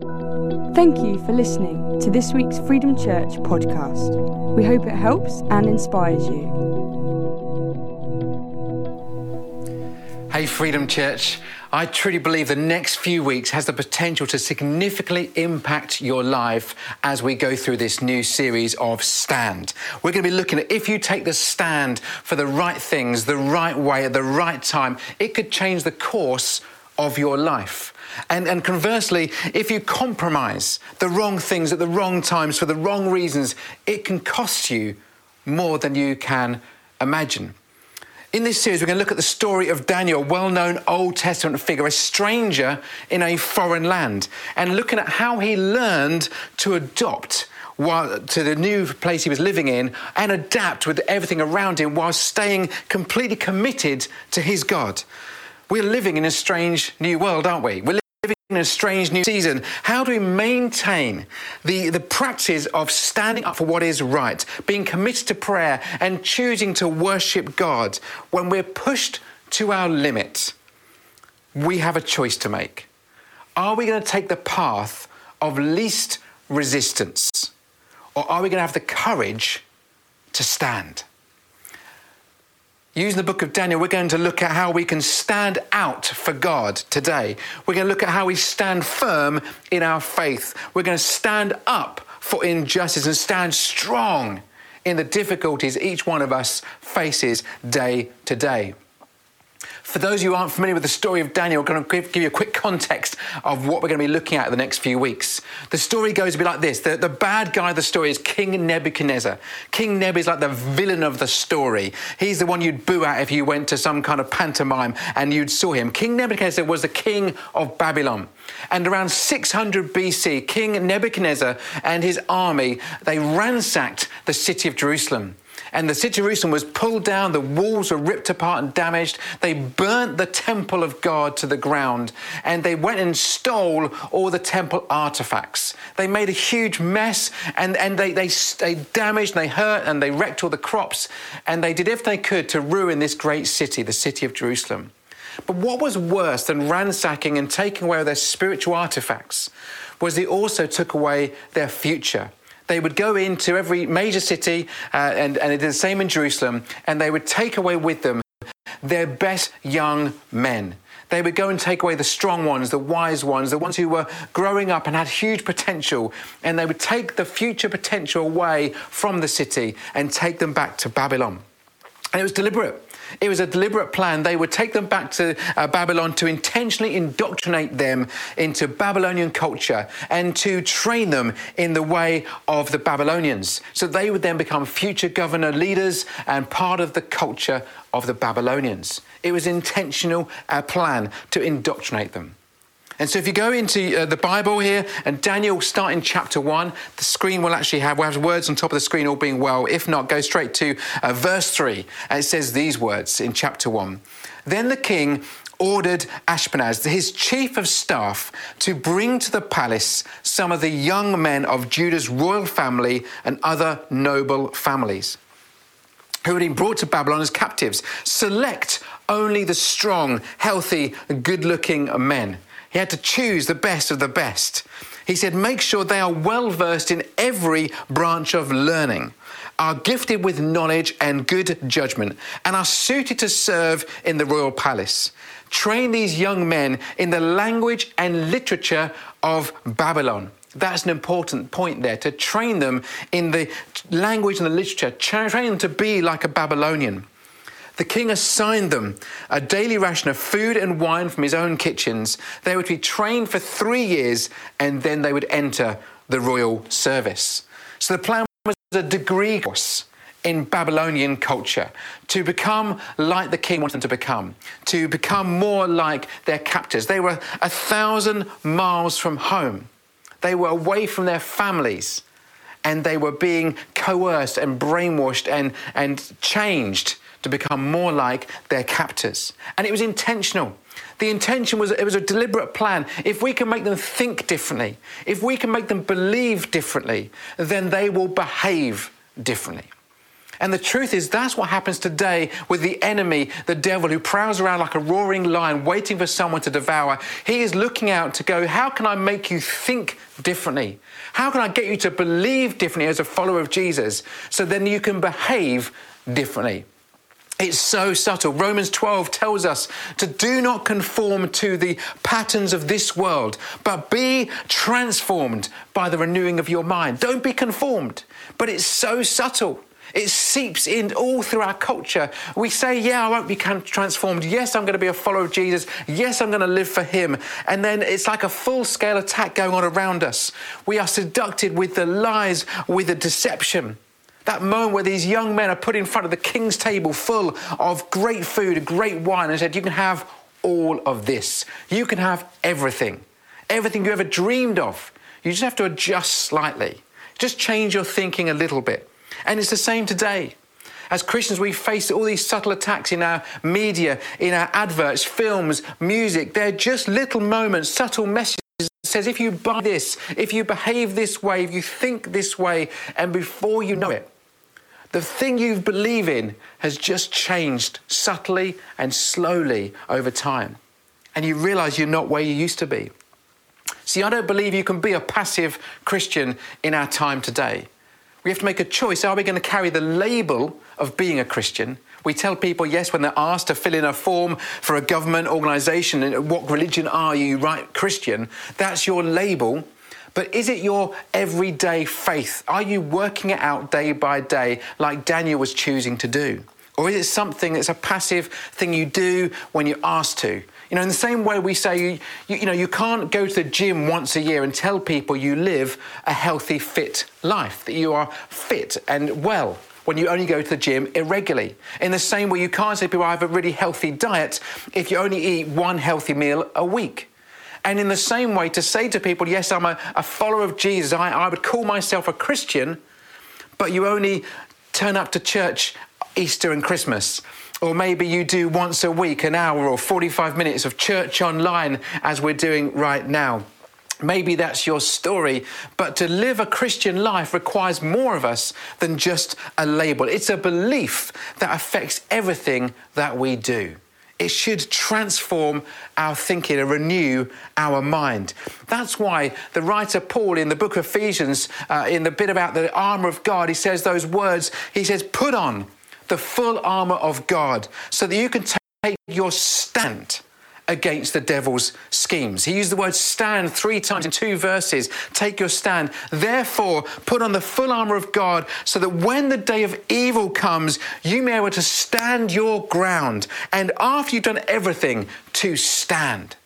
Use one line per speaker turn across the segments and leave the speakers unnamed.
Thank you for listening to this week's Freedom Church podcast. We hope it helps and inspires you.
Hey, Freedom Church. I truly believe the next few weeks has the potential to significantly impact your life as we go through this new series of Stand. We're going to be looking at if you take the stand for the right things, the right way, at the right time, it could change the course of your life. And, and conversely, if you compromise the wrong things at the wrong times for the wrong reasons, it can cost you more than you can imagine. In this series, we're going to look at the story of Daniel, a well known Old Testament figure, a stranger in a foreign land, and looking at how he learned to adopt to the new place he was living in and adapt with everything around him while staying completely committed to his God. We're living in a strange new world, aren't we? We're living in a strange new season. How do we maintain the, the practice of standing up for what is right, being committed to prayer, and choosing to worship God when we're pushed to our limit? We have a choice to make. Are we going to take the path of least resistance, or are we going to have the courage to stand? Using the book of Daniel, we're going to look at how we can stand out for God today. We're going to look at how we stand firm in our faith. We're going to stand up for injustice and stand strong in the difficulties each one of us faces day to day. For those who aren't familiar with the story of Daniel, I'm going to give, you a quick context of what we're going to be looking at in the next few weeks. The story goes a bit like this. The, the bad guy of the story is King Nebuchadnezzar. King Neb is like the villain of the story. He's the one you'd boo at if you went to some kind of pantomime and you'd saw him. King Nebuchadnezzar was the king of Babylon. And around 600 BC, King Nebuchadnezzar and his army, they ransacked the city of Jerusalem. And the city of Jerusalem was pulled down, the walls were ripped apart and damaged. They burnt the temple of God to the ground, and they went and stole all the temple artifacts. They made a huge mess, and, and they, they, they damaged, and they hurt, and they wrecked all the crops, and they did everything they could to ruin this great city, the city of Jerusalem. But what was worse than ransacking and taking away their spiritual artifacts was they also took away their future they would go into every major city, uh, and, and did the same in Jerusalem, and they would take away with them their best young men. They would go and take away the strong ones, the wise ones, the ones who were growing up and had huge potential, and they would take the future potential away from the city and take them back to Babylon. And it was deliberate. It was a deliberate plan. They would take them back to uh, Babylon to intentionally indoctrinate them into Babylonian culture and to train them in the way of the Babylonians. So they would then become future governor leaders and part of the culture of the Babylonians. It was intentional uh, plan to indoctrinate them. And so if you go into uh, the Bible here, and Daniel start in chapter 1, the screen will actually have, we'll have words on top of the screen all being well. If not, go straight to uh, verse 3, and it says these words in chapter 1. Then the king ordered Ashpenaz, his chief of staff, to bring to the palace some of the young men of Judah's royal family and other noble families who had been brought to Babylon as captives. Select only the strong, healthy, good looking men. He had to choose the best of the best. He said, make sure they are well versed in every branch of learning, are gifted with knowledge and good judgment, and are suited to serve in the royal palace. Train these young men in the language and literature of Babylon. That's an important point there to train them in the language and the literature, train them to be like a Babylonian the king assigned them a daily ration of food and wine from his own kitchens. They to be trained for three years and then they would enter the royal service. So the plan was a degree course in Babylonian culture to become like the king wanted them to become, to become more like their captors. They were a thousand miles from home, they were away from their families, and they were being coerced and brainwashed and, and changed to become more like their captors. And it was intentional. The intention was it was a deliberate plan. If we can make them think differently, if we can make them believe differently, then they will behave differently. And the truth is, that's what happens today with the enemy, the devil, who prowls around like a roaring lion, waiting for someone to devour. He is looking out to go, How can I make you think differently? How can I get you to believe differently as a follower of Jesus so then you can behave differently? It's so subtle. Romans 12 tells us to do not conform to the patterns of this world, but be transformed by the renewing of your mind. Don't be conformed. But it's so subtle. It seeps in all through our culture. We say, Yeah, I won't be transformed. Yes, I'm going to be a follower of Jesus. Yes, I'm going to live for Him. And then it's like a full scale attack going on around us. We are seduced with the lies, with the deception. That moment where these young men are put in front of the king's table full of great food, great wine, and said, You can have all of this. You can have everything. Everything you ever dreamed of. You just have to adjust slightly. Just change your thinking a little bit. And it's the same today. As Christians, we face all these subtle attacks in our media, in our adverts, films, music. They're just little moments, subtle messages says if you buy this, if you behave this way, if you think this way, and before you know it, the thing you believe in has just changed subtly and slowly over time. And you realize you're not where you used to be. See, I don't believe you can be a passive Christian in our time today. We have to make a choice. Are we going to carry the label of being a Christian? We tell people, yes, when they're asked to fill in a form for a government organisation, what religion are you, right? Christian. That's your label. But is it your everyday faith? Are you working it out day by day like Daniel was choosing to do? Or is it something that's a passive thing you do when you're asked to? You know, in the same way we say, you, you, you, know, you can't go to the gym once a year and tell people you live a healthy, fit life, that you are fit and well when you only go to the gym irregularly. In the same way, you can't say people I have a really healthy diet if you only eat one healthy meal a week. And in the same way, to say to people, yes, I'm a, a follower of Jesus, I, I would call myself a Christian, but you only turn up to church Easter and Christmas or maybe you do once a week, an hour or 45 minutes of church online, as we're doing right now. Maybe that's your story, but to live a Christian life requires more of us than just a label. It's a belief that affects everything that we do. It should transform our thinking and renew our mind. That's why the writer Paul in the book of Ephesians, uh, in the bit about the armour of God, he says those words. He says, Put on the full armor of God so that you can take your stand against the devil's schemes. He used the word stand three times in two verses. Take your stand. Therefore, put on the full armor of God so that when the day of evil comes, you may be able to stand your ground. And after you've done everything, to stand.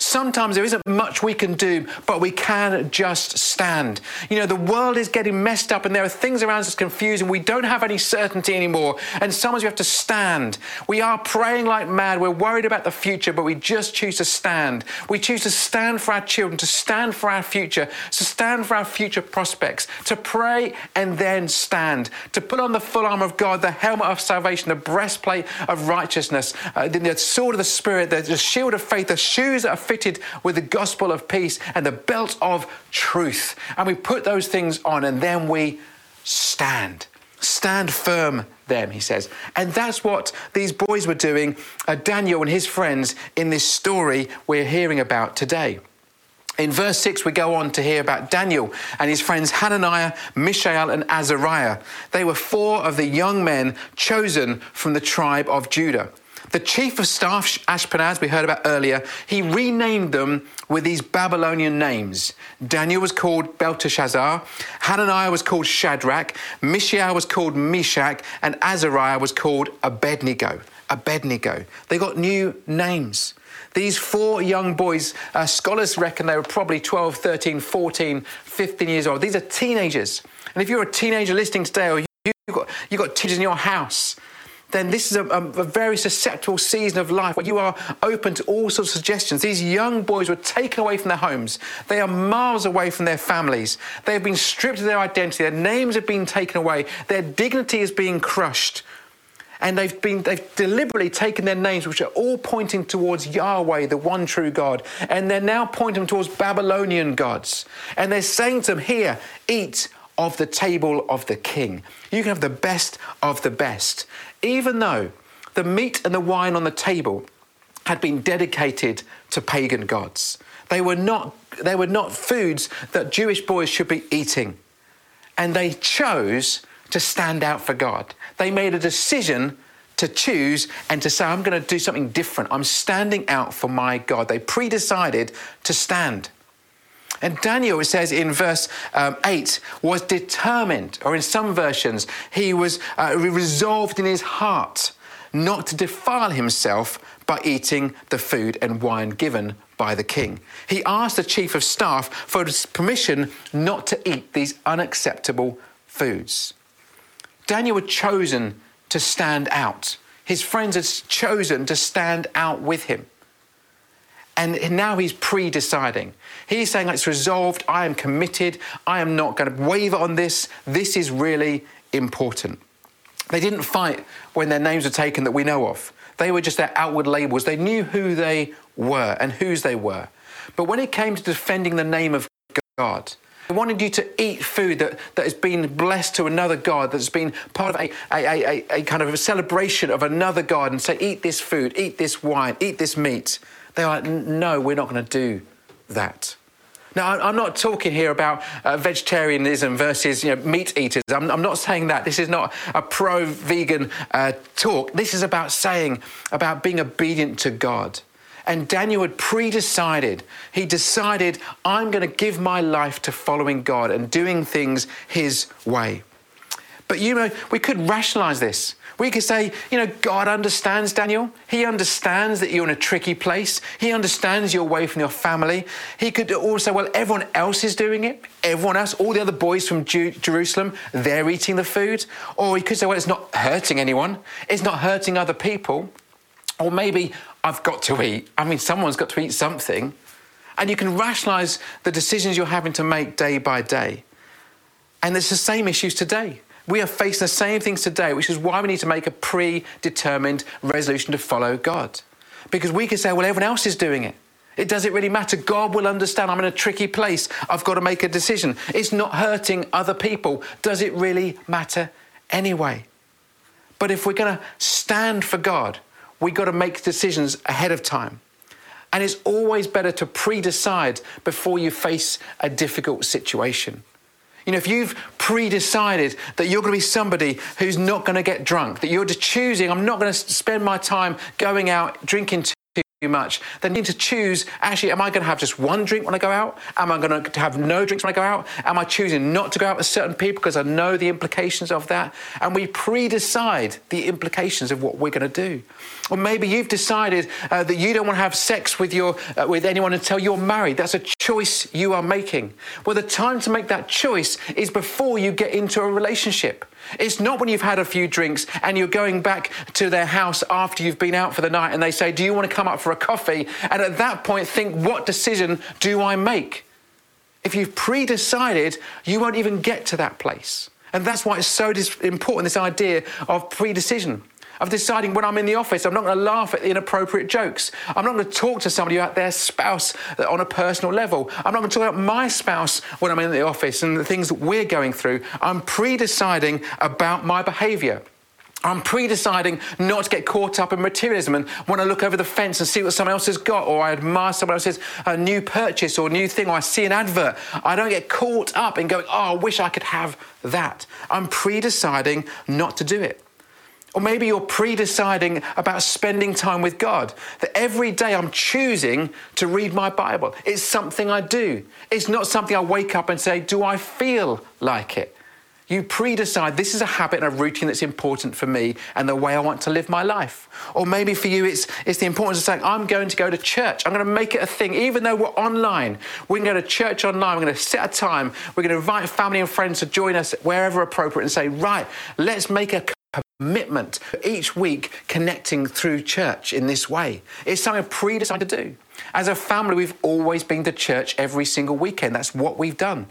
Sometimes there isn't much we can do, but we can just stand. You know, the world is getting messed up and there are things around us confusing. We don't have any certainty anymore. And sometimes we have to stand. We are praying like mad. We're worried about the future, but we just choose to stand. We choose to stand for our children, to stand for our future, to stand for our future prospects, to pray and then stand, to put on the full armor of God, the helmet of salvation, the breastplate of righteousness, uh, the sword of the Spirit, the, shield of faith, the shoes of fitted with the gospel of peace and the belt of truth. And we put those things on and then we stand. Stand firm, then, he says. And that's what these boys were doing, uh, Daniel and his friends, in this story we're hearing about today. In verse 6, we go on to hear about Daniel and his friends Hananiah, Mishael, and Azariah. They were four of the young men chosen from the tribe of Judah. The chief of staff, Ashpenaz, we heard about earlier, he renamed them with these Babylonian names. Daniel was called Belteshazzar, Hananiah was called Shadrach, Mishael was called Meshach, and Azariah was called Abednego. Abednego. They got new names. These four young boys, uh, scholars reckon they were probably 12, 13, 14, 15 years old. These are teenagers. And if you're a teenager listening today, or you've got, you've got teenagers in your house, then this is a, a, very susceptible season of life where you are open to all sorts of suggestions. These young boys were taken away from their homes. They are miles away from their families. They have been stripped of their identity. Their names have been taken away. Their dignity is being crushed. And they've been they've deliberately taken their names, which are all pointing towards Yahweh, the one true God, and they're now pointing towards Babylonian gods. And they're saying to them, Here, eat of the table of the king. You can have the best of the best. Even though the meat and the wine on the table had been dedicated to pagan gods. They were not, they were not foods that Jewish boys should be eating. And they chose to stand out for God. They made a decision to choose and to say, I'm going to do something different. I'm standing out for my God. They pre decided to stand. And Daniel, it says in verse um, 8, was determined, or in some versions, he was uh, resolved in his heart not to defile himself by eating the food and wine given by the king. He asked the chief of staff for permission not to eat these unacceptable foods. Daniel had chosen to stand out. His friends had chosen to stand out with him. And now he's pre deciding. He's saying, It's resolved. I am committed. I am not going to waver on this. This is really important. They didn't fight when their names were taken that we know of. They were just their outward labels. They knew who they were and whose they were. But when it came to defending the name of God, they wanted you to eat food that, that has been blessed to another God, that's been part of a, a, a, a kind of a celebration of another God, and say, Eat this food, eat this wine, eat this meat. They're like, No, we're not going to do that. Now, I'm not talking here about uh, vegetarianism versus you know, meat eaters. I'm, I'm, not saying that. This is not a pro vegan uh, talk. This is about saying, about being obedient to God. And Daniel had pre decided, he decided, I'm going to give my life to following God and doing things his way. But you know, we could rationalize this. We could say, you know, God understands Daniel. He understands that you're in a tricky place. He understands you're away from your family. He could also, well, everyone else is doing it. Everyone else, all the other boys from Ju- Jerusalem, they're eating the food. Or he could say, well, it's not hurting anyone. It's not hurting other people. Or maybe I've got to eat. I mean, someone's got to eat something. And you can rationalize the decisions you're having to make day by day. And it's the same issues today. We are facing the same things today, which is why we need to make a predetermined resolution to follow God. Because we can say, well, everyone else is doing it. It doesn't really matter. God will understand. I'm in a tricky place. I've got to make a decision. It's not hurting other people. Does it really matter anyway? But if we're going to stand for God, we've got to make decisions ahead of time. And it's always better to pre decide before you face a difficult situation. You know, if you've pre decided that you're going to be somebody who's not going to get drunk, that you're just choosing, I'm not going to spend my time going out drinking too much, then you need to choose actually, am I going to have just one drink when I go out? Am I going to have no drinks when I go out? Am I choosing not to go out with certain people because I know the implications of that? And we pre decide the implications of what we're going to do. Or maybe you've decided uh, that you don't want to have sex with, your, uh, with anyone until you're married. That's a choice you are making. Well, the time to make that choice is before you get into a relationship. It's not when you've had a few drinks and you're going back to their house after you've been out for the night and they say, Do you want to come up for a coffee? And at that point, think, What decision do I make? If you've pre decided, you won't even get to that place. And that's why it's so important this idea of pre decision of deciding when I'm in the office, I'm not going to laugh at inappropriate jokes. I'm not going to talk to somebody about their spouse on a personal level. I'm not going to talk about my spouse when I'm in the office and the things that we're going through. I'm pre deciding about my behavior. I'm pre deciding not to get caught up in materialism. And when I look over the fence and see what someone else has got, or I admire someone else's uh, new purchase or new thing, or I see an advert, I don't get caught up in going, oh, I wish I could have that. I'm pre deciding not to do it. Or maybe you're pre deciding about spending time with God. That every day I'm choosing to read my Bible. It's something I do. It's not something I wake up and say, Do I feel like it? You pre decide this is a habit and a routine that's important for me and the way I want to live my life. Or maybe for you, it's, it's the importance of saying, I'm going to go to church. I'm going to make it a thing. Even though we're online, we can go to church online. We're going to set a time. We're going to invite family and friends to join us wherever appropriate and say, right, let's make a commitment each week connecting through church in this way. It's something pre decided to do. As a family, we've always been to church every single weekend. That's what we've done.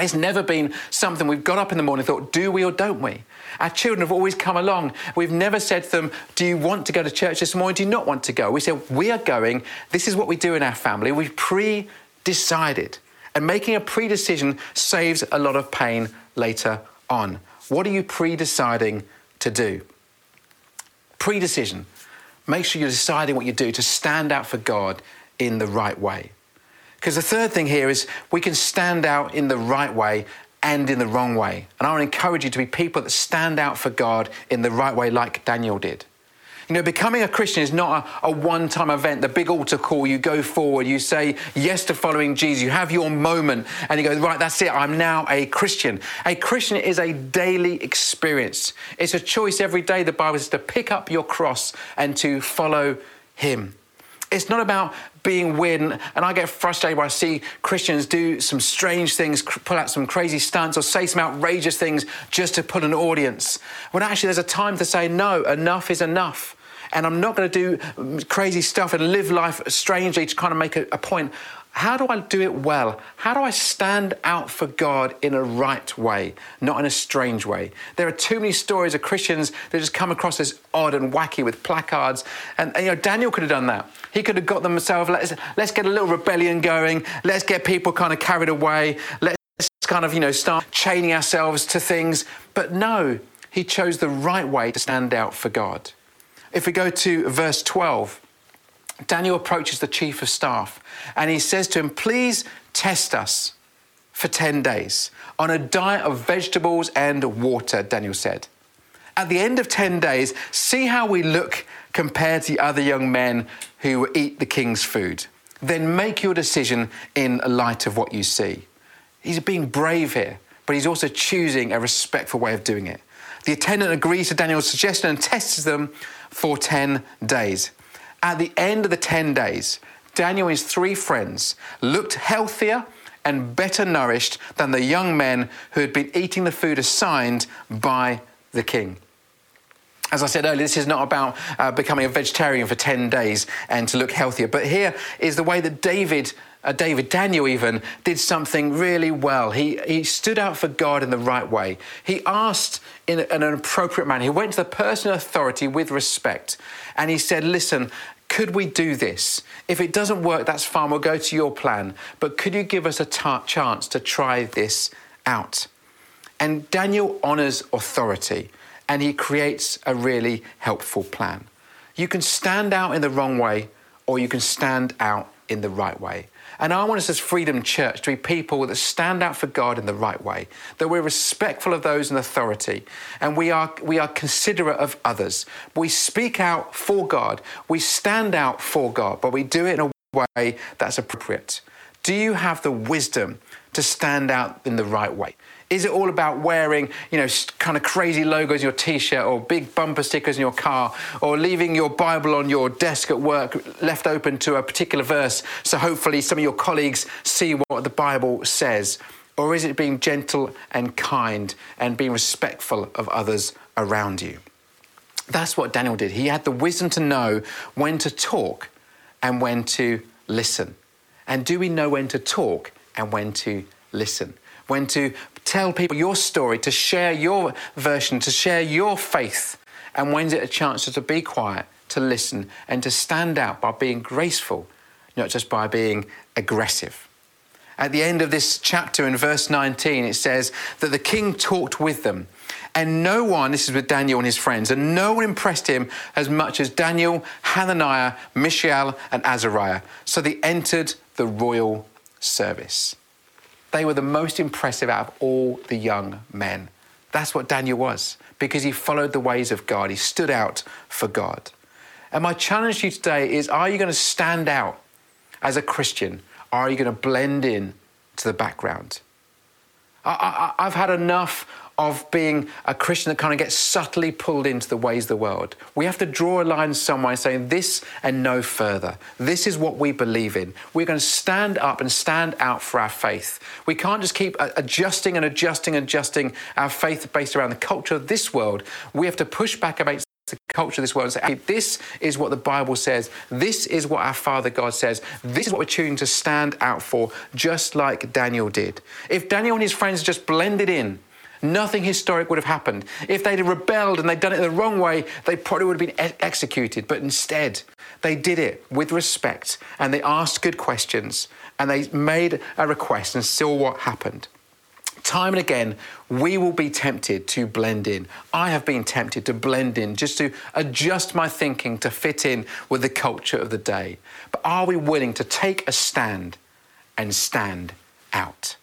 It's never been something we've got up in the morning and thought, do we or don't we? Our children have always come along. We've never said to them, do you want to go to church this morning? Do you not want to go? We said, we are going. This is what we do in our family. We've pre decided. And making a pre-decision saves a lot of pain later on. What are you pre-deciding to do? Pre-decision. Make sure you're deciding what you do to stand out for God in the right way. Because the third thing here is we can stand out in the right way and in the wrong way. And I want to encourage you to be people that stand out for God in the right way, like Daniel did. You know, becoming a Christian is not a, a one time event, the big altar call. You go forward, you say yes to following Jesus, you have your moment, and you go, right, that's it, I'm now a Christian. A Christian is a daily experience. It's a choice every day, the Bible says, to pick up your cross and to follow Him. It's not about being weird. And, and, I get frustrated when I see Christians do some strange things, pull out some crazy stunts, or say some outrageous things just to put an audience. When actually there's a time to say, no, enough is enough. And I'm not going to do crazy stuff and live life strangely to kind of make a, a point. How do I do it well? How do I stand out for God in a right way, not in a strange way? There are too many stories of Christians that just come across as odd and wacky with placards. And, and you know, Daniel could have done that. He could have got themselves, let's, let's get a little rebellion going. Let's get people kind of carried away. Let's kind of, you know, start chaining ourselves to things. But no, he chose the right way to stand out for God. If we go to verse 12, Daniel approaches the chief of staff and he says to him, Please test us for 10 days on a diet of vegetables and water, Daniel said. At the end of 10 days, see how we look compared to the other young men who eat the king's food. Then make your decision in light of what you see. He's being brave here, but he's also choosing a respectful way of doing it. The attendant agrees to Daniel's suggestion and tests them for 10 days. At the end of the 10 days, Daniel and his three friends looked healthier and better nourished than the young men who had been eating the food assigned by the king. As I said earlier, this is not about uh, becoming a vegetarian for 10 days and to look healthier, but here is the way that David uh, David, Daniel even, did something really well. He, he stood out for God in the right way. He asked in, in an appropriate manner. He went to the person of authority with respect and he said, Listen, could we do this? If it doesn't work, that's fine. We'll go to your plan. But could you give us a chance to try this out? And Daniel honors authority and he creates a really helpful plan. You can stand out in the wrong way or you can stand out in the right way. And I want us as Freedom Church to be people that stand out for God in the right way, that we're respectful of those in authority, and we are, we are considerate of others. We speak out for God, we stand out for God, but we do it in a way that's appropriate. Do you have the wisdom to stand out in the right way? Is it all about wearing, you know, kind of crazy logos in your t-shirt or big bumper stickers in your car or leaving your Bible on your desk at work left open to a particular verse so hopefully some of your colleagues see what the Bible says? Or is it being gentle and kind and being respectful of others around you? That's what Daniel did. He had the wisdom to know when to talk and when to listen. And do we know when to talk and when to listen? When to tell people your story, to share your version, to share your faith. And when's it a chance to be quiet, to listen, and to stand out by being graceful, not just by being aggressive. At the end of this chapter in verse 19, it says that the king talked with them. And no one, this is with Daniel and his friends, and no one impressed him as much as Daniel, Hananiah, Mishael, and Azariah. So they entered the royal service. They were the most impressive out of all the young men. That's what Daniel was, because he followed the ways of God. He stood out for God. And my challenge to you today is are you going to stand out as a Christian? Or are you going to blend in to the background? I, have had enough of being a Christian that kind of gets subtly pulled into the ways of the world. We have to draw a line somewhere saying this and no further. This is what we believe in. We're going to stand up and stand out for our faith. We can't just keep adjusting and adjusting and adjusting our faith based around the culture of this world. We have to push back against the culture of this world and say, hey, this is what the Bible says. This is what our Father God says. This is what we're choosing to stand out for, just like Daniel did. If Daniel and his friends just blended in, Nothing historic would have happened. If they'd rebelled and they'd done it the wrong way, they probably would have been executed. But instead, they did it with respect and they asked good questions and they made a request and saw what happened. Time and again, we will be tempted to blend in. I have been tempted to blend in, just to adjust my thinking to fit in with the culture of the day. But are we willing to take a stand and stand out?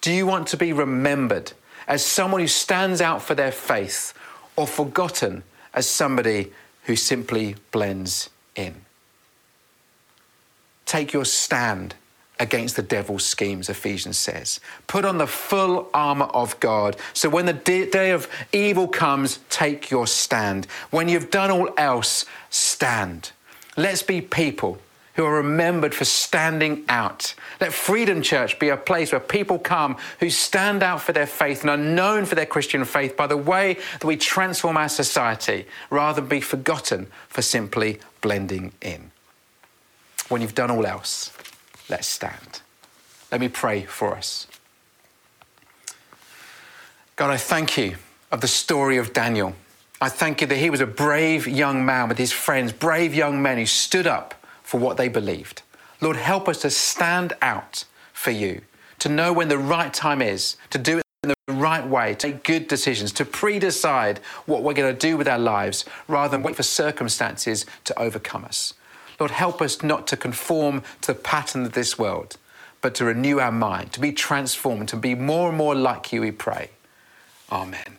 Do you want to be remembered as someone who stands out for their faith or forgotten as somebody who simply blends in? Take your stand against the devil's schemes, Ephesians says. Put on the full armour of God. So when the day of evil comes, take your stand. When you've done all else, stand. Let's be people who are remembered for standing out. Let Freedom Church be a place where people come who stand out for their faith and are known for their Christian faith by the way that we transform our society rather than be forgotten for simply blending in. When you've done all else, Let's stand. Let me pray for us. God, I thank you of the story of Daniel. I thank you that he was a brave young man with his friends, brave young men who stood up for what they believed. Lord, help us to stand out for you, to know when the right time is, to do it in the right way, to make good decisions, to pre decide what we're going to do with our lives rather than wait for circumstances to overcome us. Lord, help us not to conform to the pattern of this world, but to renew our mind, to be transformed, to be more and more like you, we pray. Amen.